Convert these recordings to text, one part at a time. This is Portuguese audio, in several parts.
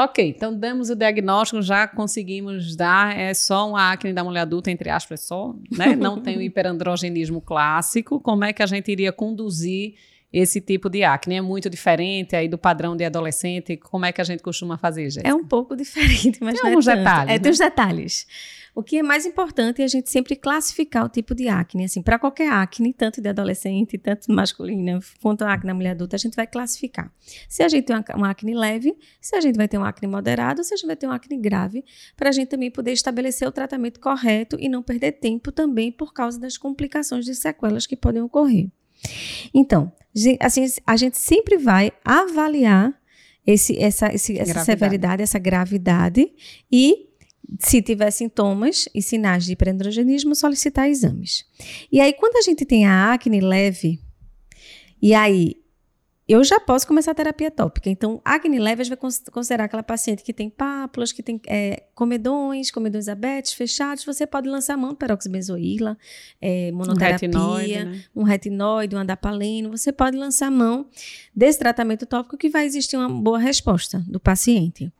Ok, então demos o diagnóstico, já conseguimos dar, é só uma acne da mulher adulta, entre aspas, só, né? Não tem o hiperandrogenismo clássico. Como é que a gente iria conduzir esse tipo de acne? É muito diferente aí do padrão de adolescente? Como é que a gente costuma fazer, Jéssica? É um pouco diferente, mas tem não alguns é detalhes. É, né? tem os detalhes. O que é mais importante é a gente sempre classificar o tipo de acne. Assim, para qualquer acne, tanto de adolescente, tanto masculina, quanto a acne da mulher adulta, a gente vai classificar. Se a gente tem uma acne leve, se a gente vai ter um acne moderado, se a gente vai ter um acne grave, para a gente também poder estabelecer o tratamento correto e não perder tempo também por causa das complicações de sequelas que podem ocorrer. Então, assim, a gente sempre vai avaliar esse, essa, esse- essa severidade, essa gravidade e se tiver sintomas e sinais de hiperandrogenismo, solicitar exames. E aí, quando a gente tem a acne leve, e aí eu já posso começar a terapia tópica. Então, acne leve, a vai cons- considerar aquela paciente que tem pápulas, que tem é, comedões, comedões abertos, fechados. Você pode lançar a mão do peroxibenzoíla, é, Um monoterapia, retinoide, né? um retinoide, um adapaleno, você pode lançar mão desse tratamento tópico que vai existir uma boa resposta do paciente.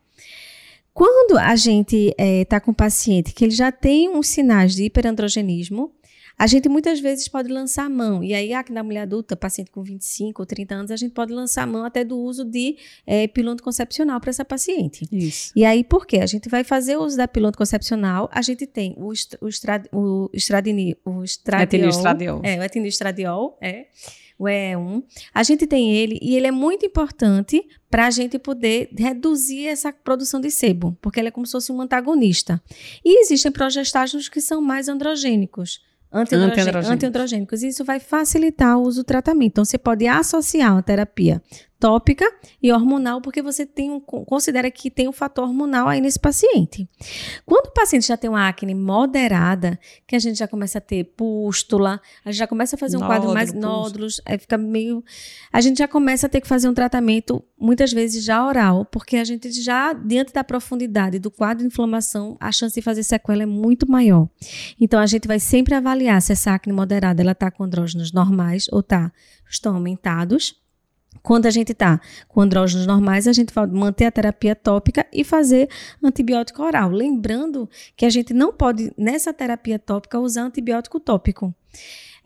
Quando a gente está com um paciente que ele já tem uns sinais de hiperandrogenismo, a gente muitas vezes pode lançar a mão. E aí, aqui na mulher adulta, paciente com 25 ou 30 anos, a gente pode lançar a mão até do uso de é, pílula anticoncepcional para essa paciente. Isso. E aí, por quê? A gente vai fazer o uso da pílula anticoncepcional, a gente tem o, est o, estra o estradini, o estradiol, Etilistradiol. é, o etinistradiol, é, o E1. A gente tem ele e ele é muito importante para a gente poder reduzir essa produção de sebo, porque ele é como se fosse um antagonista. E existem progestágenos que são mais androgênicos. Antiandrogênicos. Antiandrogênicos. E isso vai facilitar o uso do tratamento. Então, você pode associar uma terapia tópica e hormonal, porque você tem um, considera que tem um fator hormonal aí nesse paciente. Quando o paciente já tem uma acne moderada, que a gente já começa a ter pústula, a gente já começa a fazer um quadro mais Nódulo, nódulos, aí fica meio. A gente já começa a ter que fazer um tratamento, muitas vezes já oral, porque a gente já, diante da profundidade do quadro de inflamação, a chance de fazer sequela é muito maior. Então a gente vai sempre avaliar se essa acne moderada ela está com andrógenos normais ou tá, estão aumentados. Quando a gente está com andrógenos normais, a gente vai manter a terapia tópica e fazer antibiótico oral. Lembrando que a gente não pode, nessa terapia tópica, usar antibiótico tópico.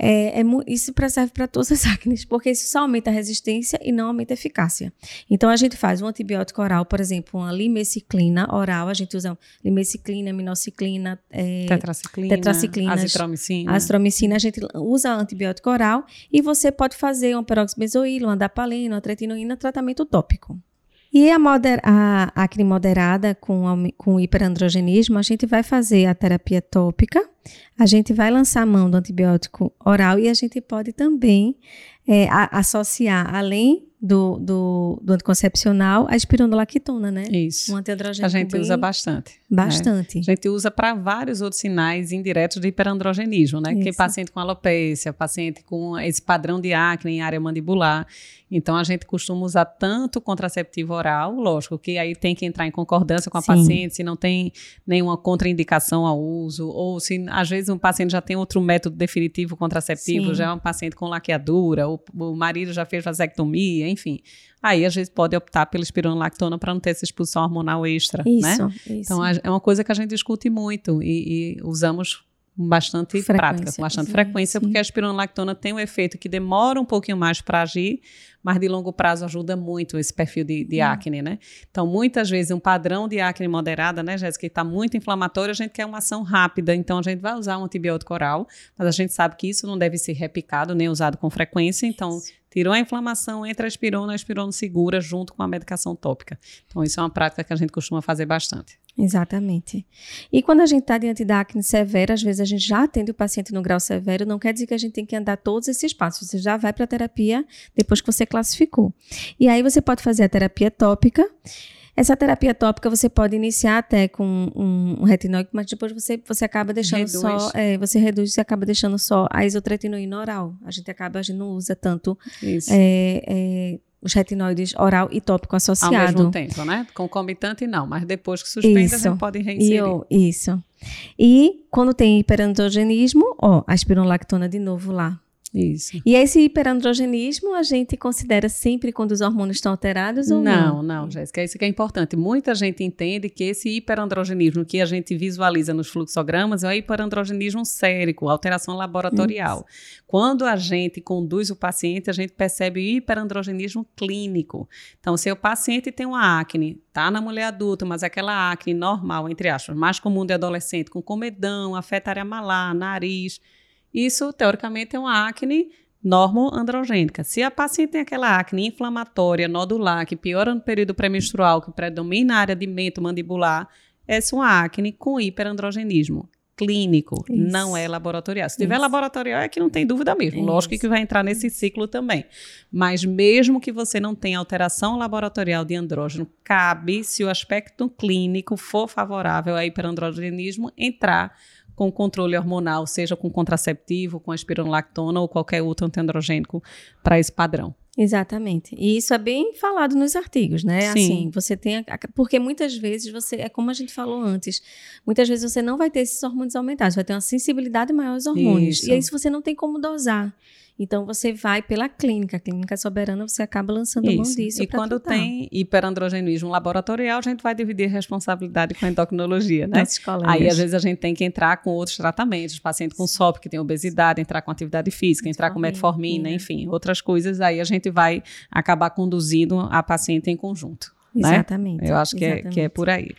É, é isso serve para todas as acnes, porque isso só aumenta a resistência e não aumenta a eficácia. Então, a gente faz um antibiótico oral, por exemplo, uma limeciclina oral, a gente usa limeciclina, minociclina, é, Tetraciclina, tetraciclina, azitromicina. astromicina, a gente usa antibiótico oral e você pode fazer um peroxibenzoíla, uma dapaleno, uma tretinoína, tratamento tópico. E a, moder, a acne moderada com, com hiperandrogenismo, a gente vai fazer a terapia tópica, a gente vai lançar a mão do antibiótico oral e a gente pode também é, a- associar, além do, do, do anticoncepcional, a espironolactona, né? Isso. Um A antiandrogênico gente bem- usa bastante. bastante. A gente usa para vários outros sinais indiretos de hiperandrogenismo, né? Que é Isso. paciente com alopecia, paciente com esse padrão de acne em área mandibular. Então, a gente costuma usar tanto contraceptivo oral, lógico, que aí tem que entrar em concordância com a Sim. paciente, se não tem nenhuma contraindicação ao uso, ou se às vezes um paciente já tem outro método definitivo contraceptivo, Sim. já é um paciente com laqueadura, ou o marido já fez vasectomia, enfim. Aí, a gente pode optar pela espironolactona para não ter essa expulsão hormonal extra, né? Isso, isso. Então, é uma coisa que a gente discute muito e, e usamos com bastante Frequência, prática, com bastante sim, frequência, sim. porque a espironolactona tem um efeito que demora um pouquinho mais para agir, mas de longo prazo ajuda muito esse perfil de, de Hum. acne, né? Então, muitas vezes, um padrão de acne moderada, né, Jéssica, que está muito inflamatório, a gente quer uma ação rápida, então a gente vai usar um antibiótico oral, mas a gente sabe que isso não deve ser repicado nem usado com frequência, então tirou a inflamação, entra a espirona, a espirona segura junto com a medicação tópica. Então, isso é uma prática que a gente costuma fazer bastante. Exatamente. E quando a gente está diante da acne severa, às vezes a gente já atende o paciente no grau severo, não quer dizer que a gente tem que andar todos esses passos. Você já vai para a terapia depois que você classificou. E aí você pode fazer a terapia tópica. Essa terapia tópica você pode iniciar até com um, retinóide, mas depois você, você acaba deixando Reduz. só. é, você reduz e acaba deixando só a isotretinoína oral. A gente acaba, a gente não usa tanto Isso. é, é, os retinoides oral e tópico Ao associado. mesmo tempo, né? Concomitante não, mas depois que suspende, a Isso. gente pode reinserir. eu- isso. E quando tem hiperandrogenismo, ó, a espironolactona de novo lá. Isso. E esse hiperandrogenismo a gente considera sempre quando os hormônios estão alterados ou não? Não, não, Jéssica, isso que é importante. Muita gente entende que esse hiperandrogenismo que a gente visualiza nos fluxogramas é o hiperandrogenismo sérico, alteração laboratorial. Isso. Quando a gente conduz o paciente, a gente percebe o hiperandrogenismo clínico. Então, se o paciente tem uma acne, tá na mulher adulta, mas aquela acne normal, entre aspas, mais comum de adolescente, com comedão, afeta área malar, nariz, isso, teoricamente, é uma acne normoandrogênica. Se a paciente tem aquela acne inflamatória, nodular, que piora no período pré-menstrual, que predomina na área de mento mandibular, essa é uma acne com hiperandrogenismo clínico, Isso. não é laboratorial. Se tiver Isso. laboratorial, é que não tem dúvida mesmo. Isso. Lógico que vai entrar nesse ciclo também. Mas mesmo que você não tenha alteração laboratorial de andrógeno, cabe, se o aspecto clínico for favorável a hiperandrogenismo, entrar com controle hormonal, seja com contraceptivo, com espironolactona ou qualquer outro antiandrogênico para esse padrão. Exatamente. E isso é bem falado nos artigos, né? Sim. Assim, você tem. A, porque muitas vezes você. É como a gente falou antes. Muitas vezes você não vai ter esses hormônios aumentados, vai ter uma sensibilidade maior aos hormônios. Isso. E aí, se você não tem como dosar. Então você vai pela clínica, a clínica soberana, você acaba lançando Isso. mão disso. E quando tratar. tem hiperandrogenismo laboratorial, a gente vai dividir a responsabilidade com a endocrinologia, né? Aí às vezes a gente tem que entrar com outros tratamentos, paciente com SOP que tem obesidade, entrar com atividade física, entrar com metformina, enfim, outras coisas, aí a gente vai acabar conduzindo a paciente em conjunto. Exatamente. Né? Eu acho que é, que é por aí.